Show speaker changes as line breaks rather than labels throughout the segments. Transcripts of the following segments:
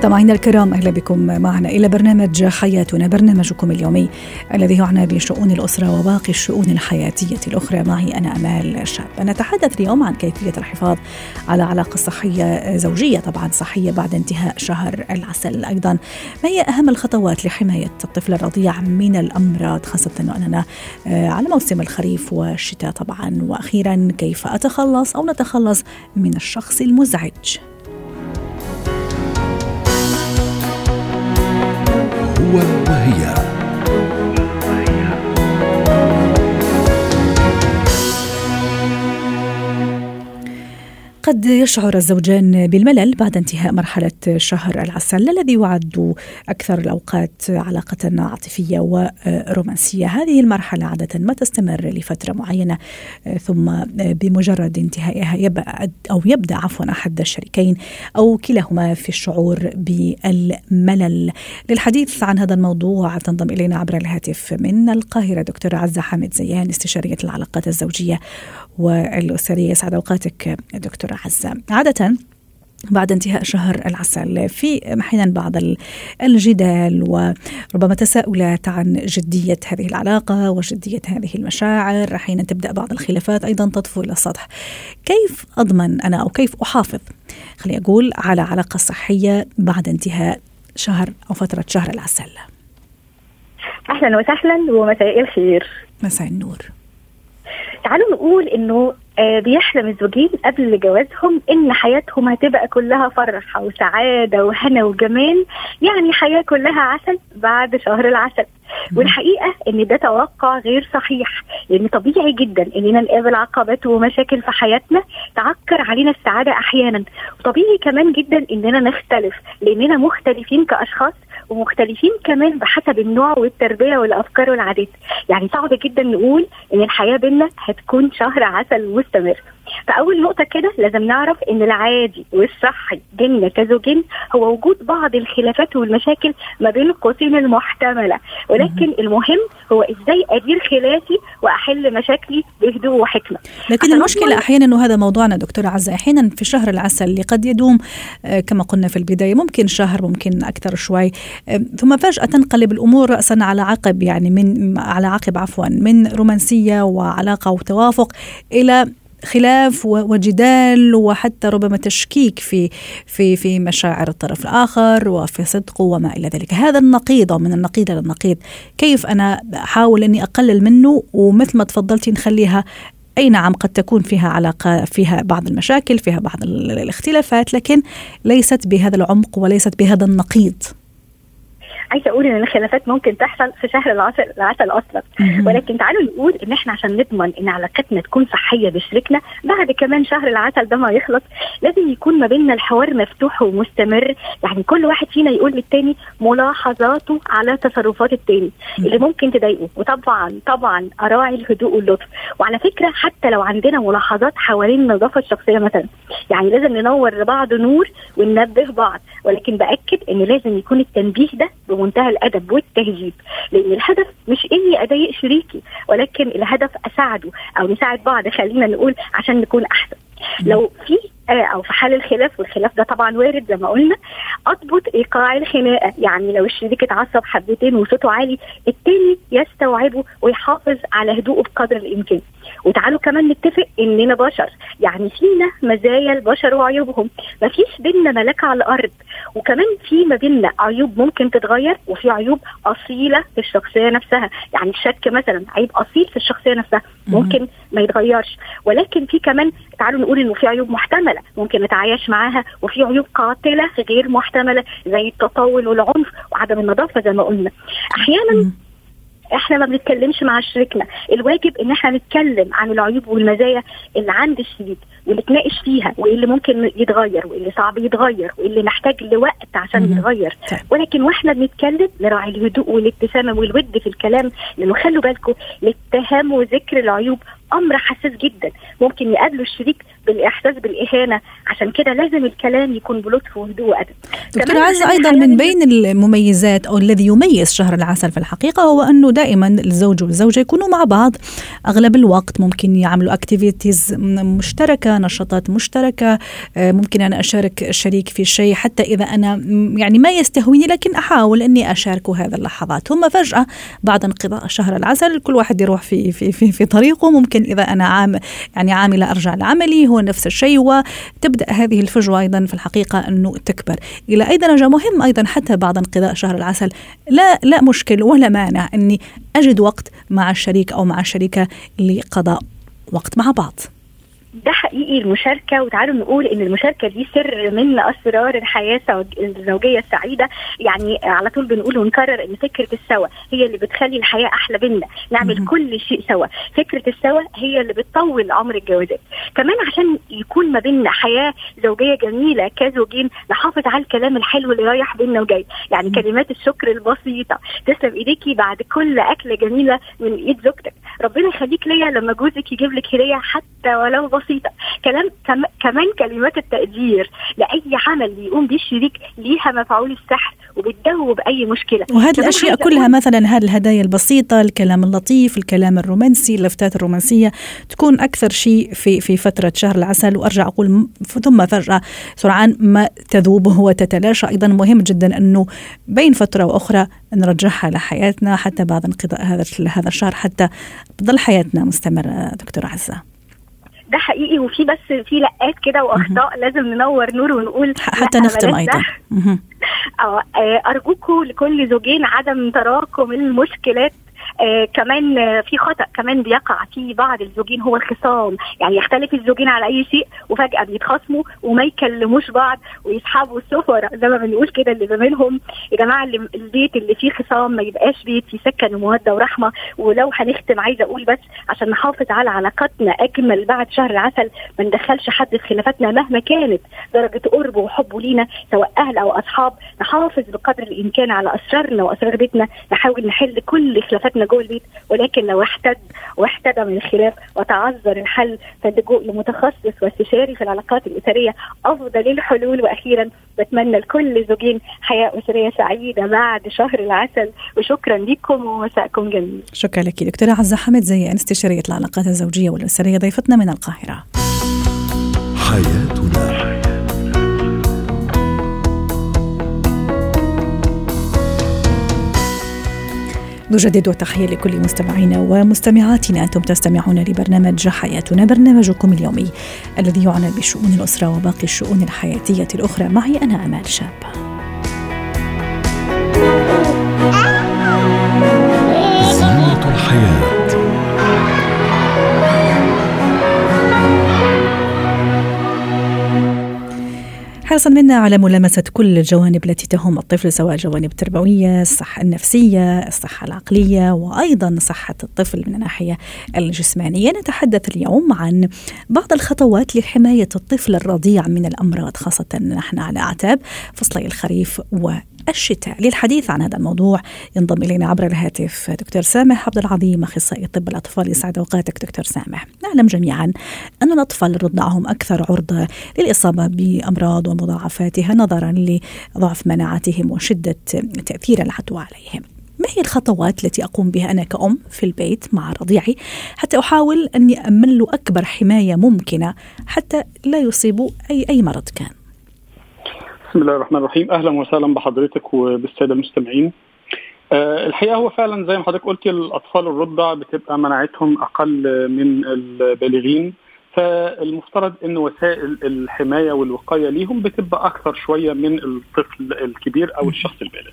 مستمعينا الكرام أهلا بكم معنا إلى برنامج حياتنا برنامجكم اليومي الذي يعنى بشؤون الأسرة وباقي الشؤون الحياتية الأخرى. معي أنا أمال شاب. نتحدث اليوم عن كيفية الحفاظ على علاقة صحية زوجية طبعا صحية بعد انتهاء شهر العسل. أيضا ما هي أهم الخطوات لحماية الطفل الرضيع من الأمراض خاصة اننا على موسم الخريف والشتاء طبعا. وأخيرا كيف أتخلص أو نتخلص من الشخص المزعج؟
وهي
قد يشعر الزوجان بالملل بعد انتهاء مرحلة شهر العسل الذي يعد أكثر الأوقات علاقة عاطفية ورومانسية. هذه المرحلة عادة ما تستمر لفترة معينة ثم بمجرد انتهائها يبدأ أو يبدأ عفوا أحد الشريكين أو كلاهما في الشعور بالملل. للحديث عن هذا الموضوع تنضم إلينا عبر الهاتف من القاهرة دكتورة عزة حامد زيان استشارية العلاقات الزوجية والأسرية يسعد أوقاتك دكتورة عزة. عادة بعد انتهاء شهر العسل في أحيانا بعض الجدال وربما تساؤلات عن جدية هذه العلاقة وجدية هذه المشاعر. أحيانا تبدأ بعض الخلافات أيضا تطفو إلى السطح كيف أضمن أنا أو كيف أحافظ؟ خليني أقول على علاقة صحية بعد انتهاء شهر أو فترة شهر العسل.
أهلا وسهلا ومساء الخير.
مساء النور.
تعالوا نقول إنه بيحلم الزوجين قبل جوازهم إن حياتهم هتبقى كلها فرحه وسعادة وهنا وجمال. يعني حياة كلها عسل بعد شهر العسل. والحقيقة إن ده توقع غير صحيح. لأن طبيعي جدا اننا نقابل عقبات ومشاكل في حياتنا تعكر علينا السعادة أحيانا. وطبيعي كمان جدا إننا نختلف. لأننا مختلفين كأشخاص ومختلفين كمان بحسب النوع والتربية والأفكار والعادات. يعني صعب جدا نقول إن الحياة بينا هتكون شهر عسل مستمر. فاول نقطة كده لازم نعرف إن العادي والصحي بيننا كزوجين هو وجود بعض الخلافات والمشاكل ما بين القوسين المحتملة. ولكن المهم هو إزاي أدير خلافي وأحل مشاكلي بهدوء وحكمة.
لكن المشكلة أحيانا إنه هذا موضوعنا دكتوره عزة. أحيانا في شهر العسل اللي قد يدوم كما قلنا في البداية ممكن شهر ممكن أكثر شوي. ثم فجأة تنقلب الأمور راسا على عقب يعني من على عقب عفوا من رومانسية وعلاقة وتوافق إلى خلاف وجدال وحتى ربما تشكيك في في في مشاعر الطرف الآخر وفي صدقه وما إلى ذلك، هذا النقيض أو من النقيض إلى النقيض، كيف أنا أحاول أني أقلل منه؟ ومثل ما تفضلتي نخليها أي نعم قد تكون فيها علاقة فيها بعض المشاكل، فيها بعض الاختلافات، لكن ليست بهذا العمق وليست بهذا النقيض.
عايزة أقول إن الخلافات ممكن تحصل في شهر العسل العسل أصلا ولكن تعالوا نقول إن إحنا عشان نضمن إن علاقتنا تكون صحية بشريكنا بعد كمان شهر العسل ده ما يخلص لازم يكون ما بيننا الحوار مفتوح ومستمر. يعني كل واحد فينا يقول للتاني ملاحظاته على تصرفات التاني اللي ممكن تضايقه. وطبعا طبعا أراعي الهدوء واللطف. وعلى فكرة حتى لو عندنا ملاحظات حوالين النظافة الشخصية مثلا يعني لازم ننور لبعض نور وننبه بعض. ولكن بأكد إن لازم يكون التنبيه ده بمنتهى الأدب والتهذيب. لأن الهدف مش إني أضايق شريكي ولكن الهدف أساعده أو نساعد بعض خلينا نقول عشان نكون أحسن. لو في أو في حال الخلاف والخلاف ده طبعا وارد زي ما قلنا أضبط إيقاع الخناقة. يعني لو الشريك اتعصب حبتين وصوته عالي التاني يستوعبه ويحافظ على هدوءه بقدر الإمكان. وتعالوا كمان نتفق إننا بشر. يعني فينا مزايا البشر وعيوبهم. مفيش بينا ملاك على الأرض. وكمان في ما بينا عيوب ممكن تتغير وفي عيوب أصيلة في الشخصية نفسها. يعني الشك مثلا عيب أصيل في الشخصية نفسها. ممكن ما يتغيرش. ولكن في كمان تعالوا نقول إنه في عيوب محتملة. ممكن نتعايش معاها وفي عيوب قاتلة غير محتملة زي التطاول والعنف وعدم النظافة زي ما قلنا أحيانا إحنا ما بنتكلمش مع شريكنا الواجب إن إحنا نتكلم عن العيوب والمزايا اللي عند الشريك ونتناقش فيها وايه اللي ممكن يتغير وايه اللي صعب يتغير وايه اللي محتاج لوقت عشان. يتغير
طيب.
ولكن وإحنا بنتكلم نراعي الهدوء والابتسامه والود في الكلام لأنه خلوا بالكم الاتهام وذكر العيوب أمر حساس جدا. ممكن يقابله الشريك بالإحساس بالإهانة. عشان كده لازم الكلام يكون بلطف وهدوء وأدب.
دكتور عزة أيضا من بين المميزات أو الذي يميز شهر العسل في الحقيقة هو أنه دائما الزوج والزوجة يكونوا مع بعض. أغلب الوقت ممكن يعملوا اكتيفيتيز مشتركة نشاطات مشتركة. آه، ممكن أنا أشارك الشريك في شيء حتى إذا أنا يعني ما يستهويني لكن أحاول أني اشاركه هذه اللحظات. ثم فجأة بعد انقضاء شهر العسل كل واحد يروح في في في, في طريقه. ممكن إذا أنا عام يعني عاملة أرجع لعملي هو نفس الشيء وتبدأ هذه الفجوة أيضا في الحقيقة أنه تكبر. إلى أي درجة؟ مهم أيضا حتى بعد انقضاء شهر العسل. لا لا مشكل ولا مانع أني أجد وقت مع الشريك أو مع الشريكة لقضاء وقت مع بعض.
ده حقيقي المشاركة وتعالوا نقول إن المشاركة دي سر من أسرار الحياة الزوجية السعيدة. يعني على طول بنقول ونكرر إن فكرة السوا هي اللي بتخلي الحياة أحلى بينا. نعمل كل شيء سوا. فكرة السوا هي اللي بتطول عمر الجوازات. كمان عشان يكون ما بيننا حياة زوجية جميلة كزوجين نحافظ على الكلام الحلو اللي رايح بينا وجاي. يعني كلمات الشكر البسيطة. تسلم إيديكي بعد كل أكلة جميلة من إيد زوجتك. ربنا يخليك ليا لما جوزك يجيب لك هدية حتى ولو بسيطة. كلام كم كمان كلمات التقدير لأي عمل بيقوم بيه الشريك ليها مفعول السحر وبتدوب اي مشكلة.
وهذه الأشياء كلها مثلا هذه الهدايا البسيطة الكلام اللطيف الكلام الرومانسي اللفتات الرومانسية تكون أكثر شيء في في فترة شهر العسل. وأرجع أقول ثم فجاه سرعان ما تذوب وتتلاشى. أيضا مهم جدا أنه بين فترة وأخرى نرجعها لحياتنا حتى بعد انقضاء هذا هذا الشهر حتى تظل حياتنا مستمرة. دكتور عزة.
ده حقيقي وفي بس في لقات كده وأخطاء لازم ننور نور ونقول
حتى نختم أيضا.
آه أرجوكم لكل زوجين عدم تراكم المشكلات آه كمان آه في خطأ كمان بيقع في بعض الزوجين هو الخصام. يعني يختلف الزوجين على أي شيء وفجأة بيتخاصموا وما يكلموش بعض ويسحبوا السفر. زي ما بنقول كده اللي بينهم يا جماعة البيت اللي فيه خصام ما يبقاش بيت فيه سكن ومودة ورحمة ولو هنختم عايزة أقول بس عشان نحافظ على علاقتنا أجمل بعد شهر العسل ما ندخلش حد في خلافاتنا مهما كانت. درجة قربه وحبه لينا سواء أهل أو أصحاب نحافظ بقدر الإمكان على أسرارنا وأسرار بيتنا نحاول نحل كل خلافاتنا جوه البيت ولكن لو احتد واحتدى من الخلاف وتعذر الحل فاللجوء لمتخصص واستشاري في العلاقات الأسرية أفضل الحلول وأخيرا بتمنى لكل زوجين حياة أسرية سعيدة بعد شهر العسل وشكرا لكم ومساءكم جميل.
شكرا لك دكتورة عزة حمد زي استشاريه العلاقات الزوجية والأسرية ضيفتنا من القاهرة. حياتنا نجدد تحية لكل مستمعينا ومستمعاتنا. أنتم تستمعون لبرنامج حياتنا برنامجكم اليومي الذي يعنى بشؤون الأسرة وباقي الشؤون الحياتية الأخرى. معي أنا أمال شاب. حرصا منا على ملامسة كل الجوانب التي تهم الطفل سواء الجوانب التربوية الصحة النفسية الصحة العقلية وأيضا صحة الطفل من الناحية الجسمانية. نتحدث اليوم عن بعض الخطوات لحماية الطفل الرضيع من الأمراض خاصة نحن على أعتاب فصلي الخريف و الشتاء. للحديث عن هذا الموضوع ينضم إلينا عبر الهاتف دكتور سامح عبد العظيم أخصائي طب الأطفال يسعد أوقاتك دكتور سامح. نعلم جميعا أن الأطفال رضعهم أكثر عرضة للإصابة بأمراض ومضاعفاتها نظرا لضعف مناعتهم وشدة تأثير العدوى عليهم. ما هي الخطوات التي أقوم بها أنا كأم في البيت مع رضيعي حتى أحاول أني أمن له أكبر حماية ممكنة حتى لا يصيبه أي أي مرض كان؟
بسم الله الرحمن الرحيم. أهلا وسهلا بحضرتك وبالسادة المستمعين. أه الحقيقة هو فعلا زي ما حضرتك قلتي الأطفال الرضع بتبقى مناعتهم أقل من البالغين. فالمفترض إن وسائل الحماية والوقاية ليهم بتبقى أكثر شوية من الطفل الكبير أو الشخص البالغ.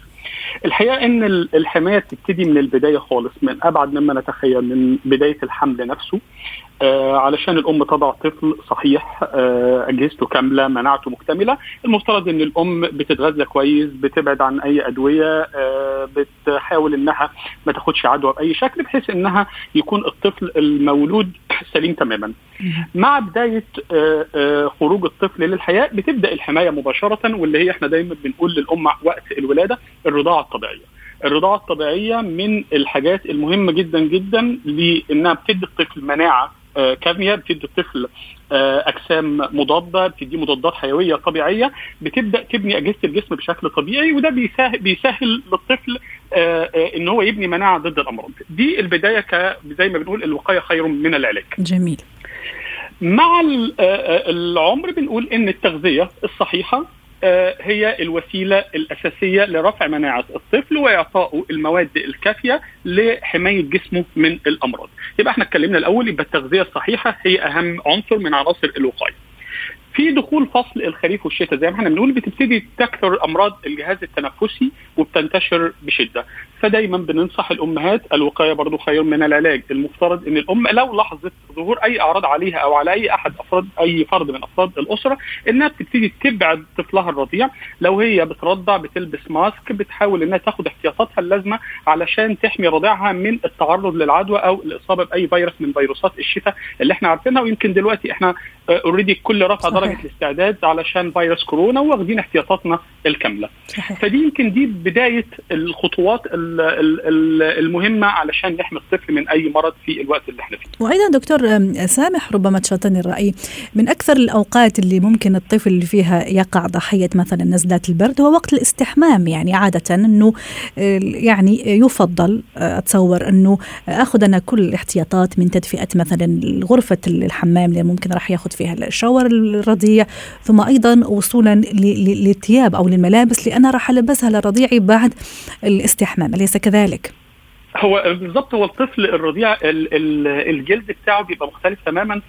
الحقيقة إن الحماية بتبتدي من البداية خالص من أبعد مما نتخيل من بداية الحمل نفسه. آه علشان الأم تضع طفل صحيح آه أجهزته كاملة مناعته مكتملة. المفترض إن الأم بتتغذى كويس بتبعد عن أي أدوية آه بتحاول إنها ما تاخدش عدوى بأي شكل بحيث إنها يكون الطفل المولود سليم تماما. مع بداية خروج الطفل للحياة بتبدأ الحماية مباشرة واللي هي إحنا دايما بنقول للأم وقت الولادة الرضاعة الطبيعية. الرضاعة الطبيعية من الحاجات المهمة جدا جدا لإنها بتدي الطفل مناعة كافيا بتدي الطفل أجسام مضادة بتدي مضادات حيوية طبيعية بتبدأ تبني أجهزة الجسم بشكل طبيعي وده بيسهل, بيسهل للطفل إن هو يبني مناعة ضد الأمراض. دي البداية ك زي ما بنقول الوقاية خير من العلاج.
جميل.
مع العمر بنقول إن التغذية الصحيحة هي الوسيلة الأساسية لرفع مناعة الطفل وإعطائه المواد الكافية لحماية جسمه من الأمراض. يبقى إحنا اتكلمنا الأول يبقى التغذية الصحيحة هي أهم عنصر من عناصر الوقاية. في دخول فصل الخريف والشتاء. زي ما إحنا بنقول بتبتدي تكثر امراض الجهاز التنفسي وبتنتشر بشدة. فدايما بننصح الأمهات الوقاية برضو خير من العلاج. المفترض إن الأم لو لاحظت ظهور أي أعراض عليها أو على أي أحد أفراد أي فرد من أفراد الأسرة إنها بتبتدي تبعد طفلها الرضيع. لو هي بترضع بتلبس ماسك بتحاول إنها تاخد احتياطاتها اللازمة علشان تحمي رضيعها من التعرض للعدوى أو الإصابة بأي فيروس من فيروسات الشتاء اللي إحنا عارفينها. ويمكن دلوقتي إحنا اوريدي الكل رفع درجة الاستعداد علشان فيروس كورونا واخدين احتياطاتنا الكاملة. صحيح. فدي يمكن دي بداية الخطوات المهمة علشان نحمي الطفل من أي مرض في الوقت اللي إحنا فيه.
وأيضا دكتور سامح ربما تشاطني الرأي. من أكثر الأوقات اللي ممكن الطفل اللي فيها يقع ضحية مثلا نزلات البرد هو وقت الاستحمام يعني عادة إنه يعني يفضل أتصور إنه آخذ أنا كل الاحتياطات من تدفئة مثلا غرفة الحمام اللي ممكن راح ياخذ فيها الشاور الرضيع ثم أيضا وصولا للثياب أو للملابس أنا راح البسها لرضيعي بعد الاستحمام أليس كذلك؟
هو بالظبط هو الطفل الرضيع الجلد بتاعه بيبقى مختلف تماما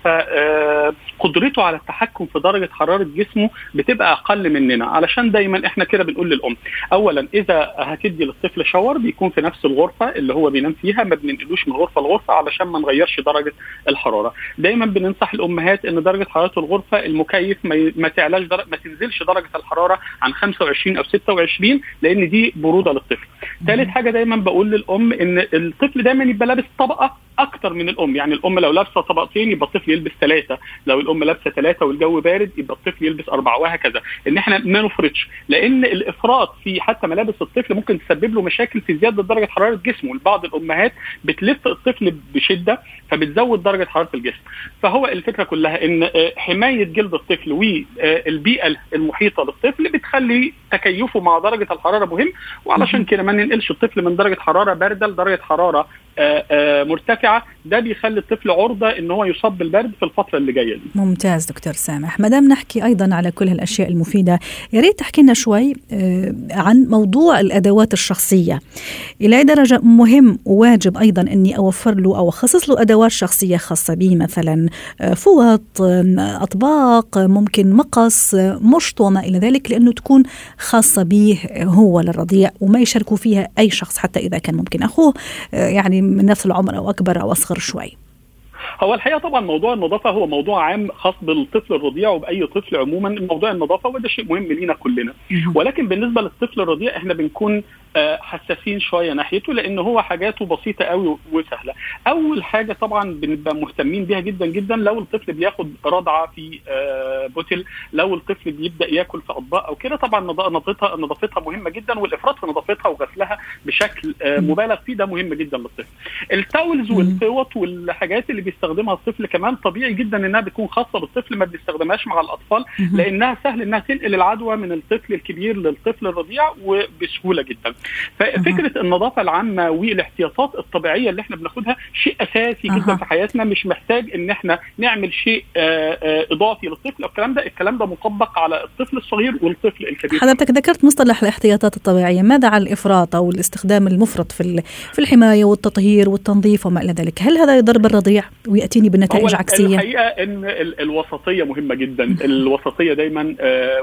فقدرته على التحكم في درجة حرارة جسمه بتبقى أقل مننا. علشان دايما إحنا كده بنقول للأم اولا إذا هتدي للطفل شاور بيكون في نفس الغرفة اللي هو بينام فيها ما بننقلوش من غرفة لغرفة علشان ما نغيرش درجة الحرارة. دايما بننصح الأمهات إن درجة حرارة الغرفة المكيف ما, ما تعلاش درجة ما تنزلش درجة الحرارة عن 25 أو 26 لأن دي برودة للطفل. ثالث حاجة دايما بقول للأم إن الطفل دايما يبقى لابس طبقة أكتر من الأم. يعني الأم لو لابسة طبقتين يبقى الطفل يلبس ثلاثة. لو الأم لابسة ثلاثة والجو بارد يبقى الطفل يلبس أربعة وهكذا. إن إحنا ما نفرطش لأن الإفراط في حتى ملابس الطفل ممكن تسبب له مشاكل في زيادة درجة حرارة جسمه. لبعض الأمهات بتلف الطفل بشدة فبتزود درجة حرارة الجسم. فهو الفكرة كلها إن حماية جلد الطفل والبيئه المحيطة للطفل بتخلي تكيفه مع درجة الحرارة مهم. وعلشان كده ما ننقلش الطفل من درجة حرارة باردة لدرجه حرارة مرتفعة. ده بيخلي الطفل عرضة إن هو يصاب بالبرد في الفترة اللي جاية دي.
ممتاز دكتور سامح، ما دام نحكي أيضا على كل هالأشياء المفيدة، يا ريت تحكي لنا شوي عن موضوع الأدوات الشخصية. إلى أي درجة مهم وواجب أيضا إني أوفر له أو أخصص له أدوات شخصية خاصة به؟ مثلا فوط، أطباق، ممكن مقص، مشط وما إلى ذلك لأنه تكون خاصة به هو للرضيع وما يشاركوا فيها أي شخص حتى إذا كان ممكن أخوه. يعني من نفس العمر أو أكبر أو أصغر شوي.
هو الحقيقة طبعا موضوع النظافة هو موضوع عام خاص بالطفل الرضيع وبأي طفل عموما. موضوع النظافة وده شيء مهم لينا كلنا. ولكن بالنسبة للطفل الرضيع إحنا بنكون حساسين شوية ناحيته لأن هو حاجاته بسيطة قوي وسهلة. أول حاجة طبعا بنبقى مهتمين بيها جدا جدا لو الطفل بياخد رضعة في بوتل، لو الطفل بيبدأ ياكل في أطباق أو كده طبعا نظافتها نظافتها مهمة جدا والإفراط في نظافتها وغسلها بشكل مبالغ فيه ده مهم جدا للطفل. التاولز والفوط والحاجات اللي بيستخدمها الطفل كمان طبيعي جدا إنها بتكون خاصة بالطفل ما بنستخدمهاش مع الأطفال لأنها سهل إنها تنقل العدوى من الطفل الكبير للطفل الرضيع وبسهولة جدا. ففكرة النظافة العامة والاحتياطات الطبيعية اللي إحنا بناخدها شيء أساسي جدا في حياتنا مش محتاج إن إحنا نعمل شيء إضافي للطفل. الكلام ده الكلام ده مطبق على الطفل الصغير والطفل الكبير.
حضرتك ذكرت مصطلح الاحتياطات الطبيعية. ماذا عن الإفراط أو الاستخدام المفرط في في الحماية والتطهير والتنظيف وما إلى ذلك؟ هل هذا يضر بالرضيع ويأتيني بنتائج عكسية؟
الحقيقة إن الوسطية مهمة جدا. الوسطية دايما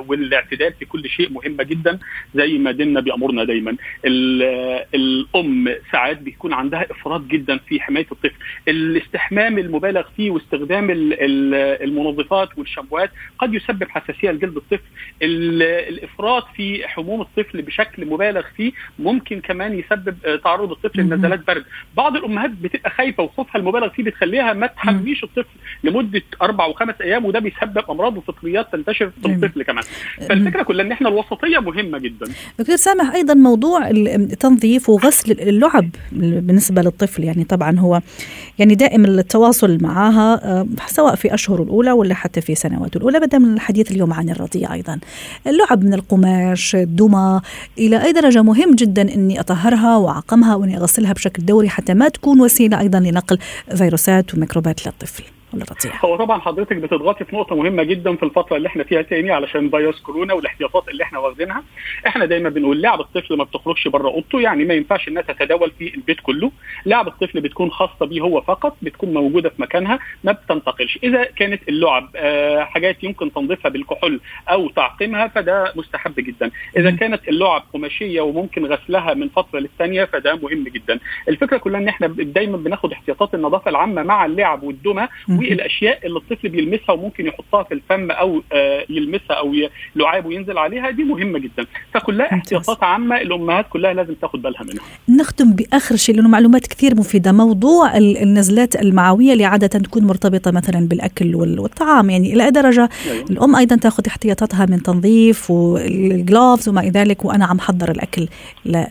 والاعتدال في كل شيء مهمه جدا زي ما ديننا بيأمرنا دايما. الأم ساعات بيكون عندها إفراط جدا في حماية الطفل. الاستحمام المبالغ فيه واستخدام المنظفات والشامبوهات قد يسبب حساسية لجلد الطفل. الإفراط في حموم الطفل بشكل مبالغ فيه ممكن كمان يسبب تعرض الطفل لنزلات برد. بعض الأمهات بتبقى خايفة وخوفها المبالغ فيه بتخليها ما تحميش الطفل لمدة أربع وخمس أيام وده بيسبب أمراض وفطريات تنتشر في الطفل كمان. فالفكرة كلها إن إحنا الوسطية مهمة جدا.
دكتور سامح أيضا موضوع موضوع تنظيف وغسل اللعب بالنسبة للطفل. يعني طبعا هو يعني دائم التواصل معها آه، سواء في أشهر الأولى ولا حتى في سنواته الأولى بدا من الحديث اليوم عن الرضيع أيضا. اللعب من القماش الدمى إلى أي درجة مهم جدا إني أطهرها وأعقمها وإني أغسلها بشكل دوري حتى ما تكون وسيلة أيضا لنقل فيروسات وميكروبات للطفل.
هو طبعا حضرتك بتضغطي في نقطة مهمة جدا في الفترة اللي إحنا فيها تاني علشان فيروس كورونا والاحتياطات اللي إحنا واخدينها. إحنا دايما بنقول لعب الطفل ما بتخرجش بره أوضته يعني ما ينفعش إنها تتداول في البيت كله. لعب الطفل بتكون خاصة بيه هو فقط بتكون موجودة في مكانها ما بتنتقلش. إذا كانت اللعب آه حاجات يمكن تنظيفها بالكحول أو تعقيمها فده مستحب جدا. إذا كانت اللعب قماشية وممكن غسلها من فترة للثانيه فده مهم جدا. الفكرة كلها إن إحنا دايما بناخد احتياطات النظافة العامة مع اللعب والدمى والاشياء اللي الطفل بيلمسها وممكن يحطها في الفم أو آه يلمسها أو لعاب وينزل عليها دي مهمة جدا. فكلها احتياطات عامة الأمهات كلها لازم تاخد بالها منها.
نختم بآخر شيء لأنه معلومات كثير مفيدة. موضوع النزلات المعويه اللي عادة تكون مرتبطة مثلا بالأكل والطعام يعني إلى درجة؟ أيوة. الأم أيضا تأخذ احتياطاتها من تنظيف والجلوفز وما إلى ذلك وأنا عم حضر الأكل.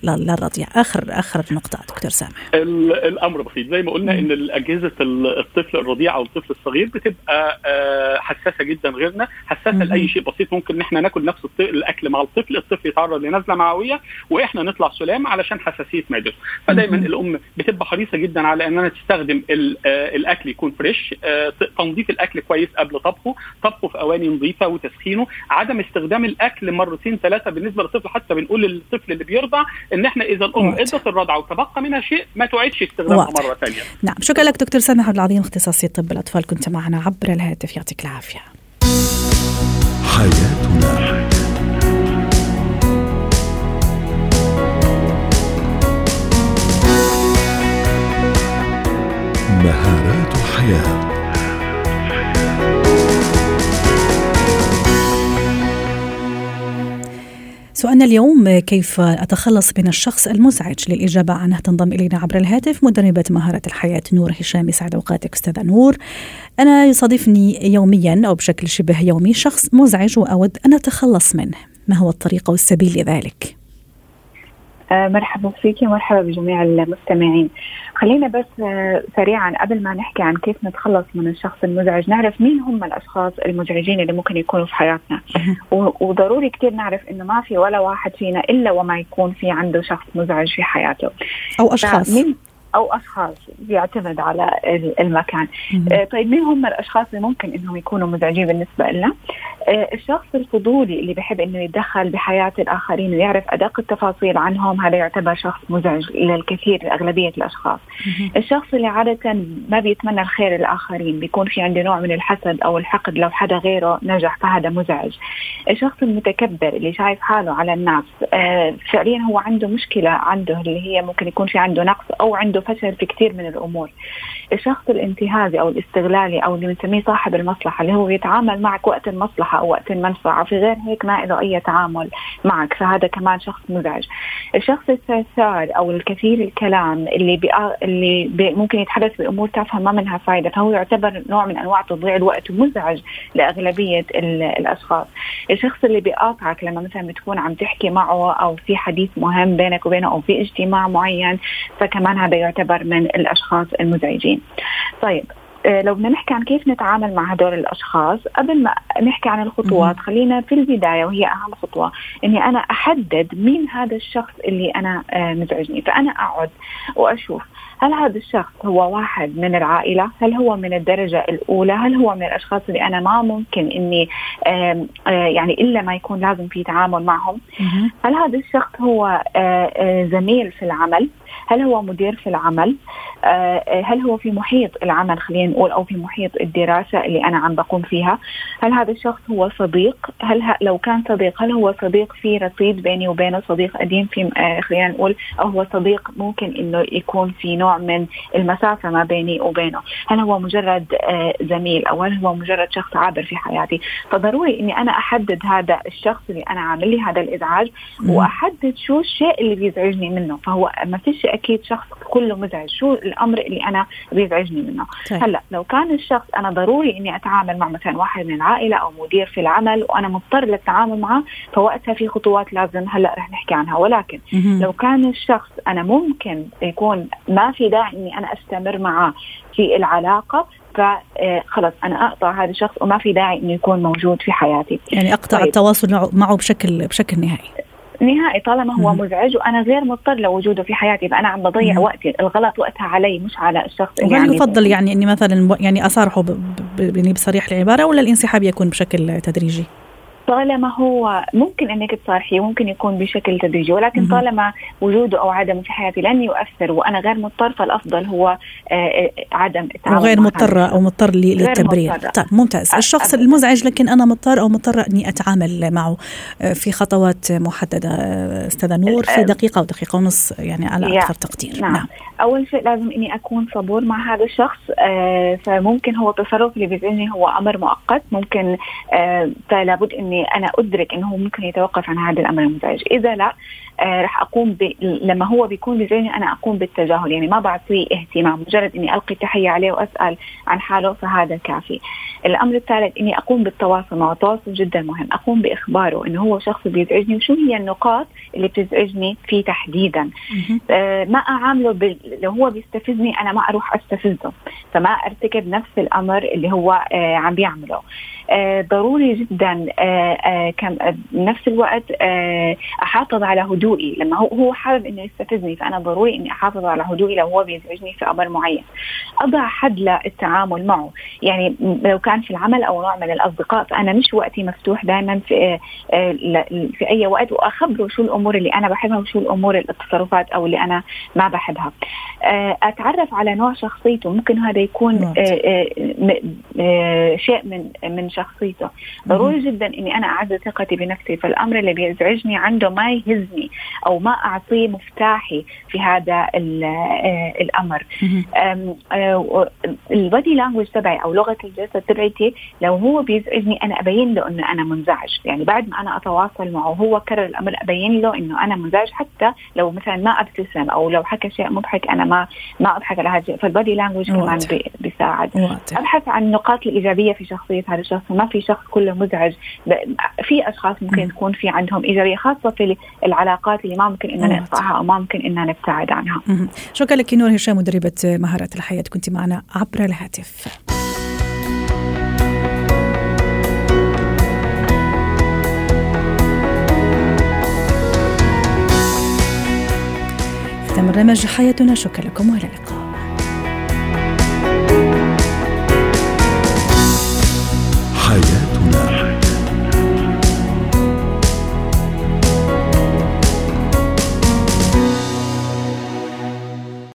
للرضيع آخر آخر نقطة دكتور سامح.
الأمر بسيط. زي ما قلنا إن اجهزه الطفل الرضيع أو الطفل الصغير بتبقى آه، حساسة جدا غيرنا. حساسة لأي شيء بسيط. ممكن ان إحنا ناكل نفس الأكل مع الطفل الطفل يتعرض لنزلة معوية وإحنا نطلع سلام علشان حساسية معدته. فدايما الأم بتبقى حريصة جدا على إنها تستخدم آه، الأكل يكون فريش. آه، تنظيف الأكل كويس قبل طبخه. طبخه في أواني نظيفة وتسخينه. عدم استخدام الأكل مرتين ثلاثة بالنسبة للطفل. حتى بنقول للطفل اللي بيرضع إن إحنا إذا الأم إدت الرضعة وتبقى منها شيء ما تعيدش استخدامها مرة ثانية.
نعم. شكرا لك دكتور سامح عبد العظيم اختصاصي طب الأطفال. كنت معنا عبر الهاتف. يعطيك العافية. حياتنا. مهارات حياة. سؤالنا اليوم كيف أتخلص من الشخص المزعج للإجابة عنه؟ تنضم إلينا عبر الهاتف مدربة مهارة الحياة نور هشام. يسعد أوقاتك أستاذة نور. أنا يصادفني يوميا أو بشكل شبه يومي شخص مزعج وأود أن أتخلص منه. ما هو الطريق والسبيل لذلك؟
آه، مرحبا فيك ومرحبا بجميع المستمعين. خلينا بس آه، سريعا قبل ما نحكي عن كيف نتخلص من الشخص المزعج نعرف مين هم الأشخاص المزعجين اللي ممكن يكونوا في حياتنا. وضروري كثير نعرف إنه ما في ولا واحد فينا إلا وما يكون في عنده شخص مزعج في حياته.
أو أشخاص.
أو أشخاص بيعتمد على المكان. آه طيب مين هم الأشخاص اللي ممكن إنهم يكونوا مزعجين بالنسبة لنا؟ آه الشخص الفضولي اللي بيحب إنه يتدخل بحياة الآخرين ويعرف أدق التفاصيل عنهم هذا يعتبر شخص مزعج للكثير لأغلبية الأشخاص. الشخص اللي عادة ما بيتمنى الخير للآخرين بيكون في عنده نوع من الحسد أو الحقد لو حدا غيره نجح فهذا مزعج. الشخص المتكبر اللي شايف حاله على الناس آه فعليا هو عنده مشكلة عنده اللي هي ممكن يكون في عنده نقص أو عنده فشل في كثير من الأمور. الشخص الانتهازي أو الاستغلالي أو اللي بنسميه صاحب المصلحة اللي هو يتعامل معك وقت المصلحة أو وقت المنفعة في غير هيك ما له أي تعامل معك فهذا كمان شخص مزعج. الشخص الثرثار أو الكثير الكلام اللي بي اللي بي ممكن يتحدث بأمور تافهة ما منها فائده فهو يعتبر نوع من أنواع تضييع الوقت ومزعج لأغلبية الأشخاص. الشخص اللي بيقاطعك لما مثلا بتكون عم تحكي معه أو في حديث مهم بينك وبينه أو في اجتماع معين فكمان هذا يعتبر من الأشخاص المزعجين. طيب آه، لو بدنا نحكي عن كيف نتعامل مع هدول الأشخاص قبل ما نحكي عن الخطوات خلينا في البداية وهي أهم خطوة إني أنا أحدد مين هذا الشخص اللي أنا آه، مزعجني. فأنا أقعد وأشوف هل هذا الشخص هو واحد من العائلة؟ هل هو من الدرجة الأولى؟ هل هو من الأشخاص اللي أنا ما ممكن إني آه، يعني إلا ما يكون لازم في تعامل معهم؟ هل هذا الشخص هو زميل في العمل؟ هل هو مدير في العمل آه، هل هو في محيط العمل خلينا نقول أو في محيط الدراسة اللي أنا عم بقوم فيها هل هذا الشخص هو صديق هل لو كان صديق هل هو صديق في رصيد بيني وبينه صديق قديم في آه، خلينا نقول أو هو صديق ممكن إنه يكون في نوع من المسافة ما بيني وبينه. هل هو مجرد آه، زميل أو هل هو مجرد شخص عابر في حياتي؟ فضروري إني أنا أحدد هذا الشخص اللي أنا عامل لي هذا الإزعاج وأحدد شو الشيء اللي بيزعجني منه. فهو ما فيش أكيد شخص كله مزعج. شو الأمر اللي أنا بيزعجني منه؟ طيب. هلأ لو كان الشخص أنا ضروري إني أتعامل مع مثلا واحد من العائلة أو مدير في العمل وأنا مضطر للتعامل معه فوقتها في خطوات لازم هلأ رح نحكي عنها. ولكن لو كان الشخص أنا ممكن يكون ما في داعي إني أنا أستمر معه في العلاقة فخلص أنا أقطع هذا الشخص وما في داعي إنه يكون موجود في حياتي.
يعني أقطع طيب. التواصل معه بشكل بشكل نهائي.
نهائي طالما هو مزعج وأنا غير مضطر لوجوده في حياتي فأنا عم بضيع وقتي الغلط وقتها علي مش على الشخص
اللي يعني. يفضل يعني إني مثلا يعني أصارحه يعني بصريح العبارة ولا الانسحاب يكون بشكل تدريجي؟
طالما هو ممكن أنك تصارحيه ممكن يكون بشكل تدريجي ولكن طالما وجوده أو عدمه في حياتي لن يؤثر وأنا غير مضطر فالأفضل هو آه، آه، عدم
التعامل وغير مضطرة أو مضطر للتبرير. طيب ممتاز. الشخص أبداً. المزعج لكن أنا مضطر أو مضطرة أني أتعامل معه آه، في خطوات محددة. أستاذة نور في دقيقة أو دقيقة ونص يعني على أكثر تقدير.
نعم. نعم. أول شيء لازم إني أكون صبور مع هذا الشخص فممكن هو التصرف اللي بيزعجني هو أمر مؤقت. ممكن فلا بد إني إني أنا أدرك إنه ممكن يتوقف عن هذا الأمر المزعج. إذا لا آه راح أقوم ب... لما هو بيكون بذهني أنا أقوم بالتجاهل. يعني ما بعطيه اهتمام مجرد إني ألقي تحية عليه وأسأل عن حاله فهذا كافي. الأمر الثالث إني أقوم بالتواصل معه. التواصل جدا مهم. أقوم بإخباره إنه هو شخص بيزعجني. وشو هي النقاط اللي بتزعجني فيه تحديدا؟ آه ما أعامله ب... لو هو بيستفزني أنا ما أروح أستفزه. فما أرتكب نفس الأمر اللي هو آه عم بيعمله. ضروري جدا آه آه كم بنفس الوقت آه أحافظ على هدوئي. لما هو هو حابب إنه يستفزني فأنا ضروري إني أحافظ على هدوئي لو هو بيزعجني في أمر معين. أضع حد للتعامل معه. يعني لو كان في العمل أو نوع من الأصدقاء فأنا مش وقتي مفتوح دائما في آه في أي وقت وأخبره شو الأمور اللي أنا بحبها وشو الأمور التصرفات أو اللي أنا ما بحبها. آه أتعرف على نوع شخصيته. ممكن هذا يكون آه آه شيء من من شخصيته. ضروري جدا إني أنا أعزز ثقتي بنفسي فالأمر اللي بيزعجني عنده ما يهزني أو ما أعطيه مفتاحي في هذا آه، الأمر. آه، البادي لانجوج تبعي أو لغة الجسد تبعتي لو هو بيزعجني أنا أبين له إنه أنا منزعج. يعني بعد ما أنا أتواصل معه وهو كرر الأمر أبين له إنه أنا منزعج حتى لو مثلا ما أبتسم أو لو حكى شيء مضحك أنا ما ما أضحك على هذا فالبادي لانجوج كمان بيساعد أبحث عن النقاط الإيجابية في شخصية هذا الشخص. ما في شخص كله مزعج. في أشخاص ممكن تكون في عندهم إيجابية خاصة في العلاقات اللي ما ممكن ان نقطعها أو ما ممكن ان نبتعد عنها.
شكرا لك نور هشام مدربة مهارات الحياة. كنت معنا عبر الهاتف. برنامج حياتنا. شكرا لكم. وإلى اللقاء. Hayır.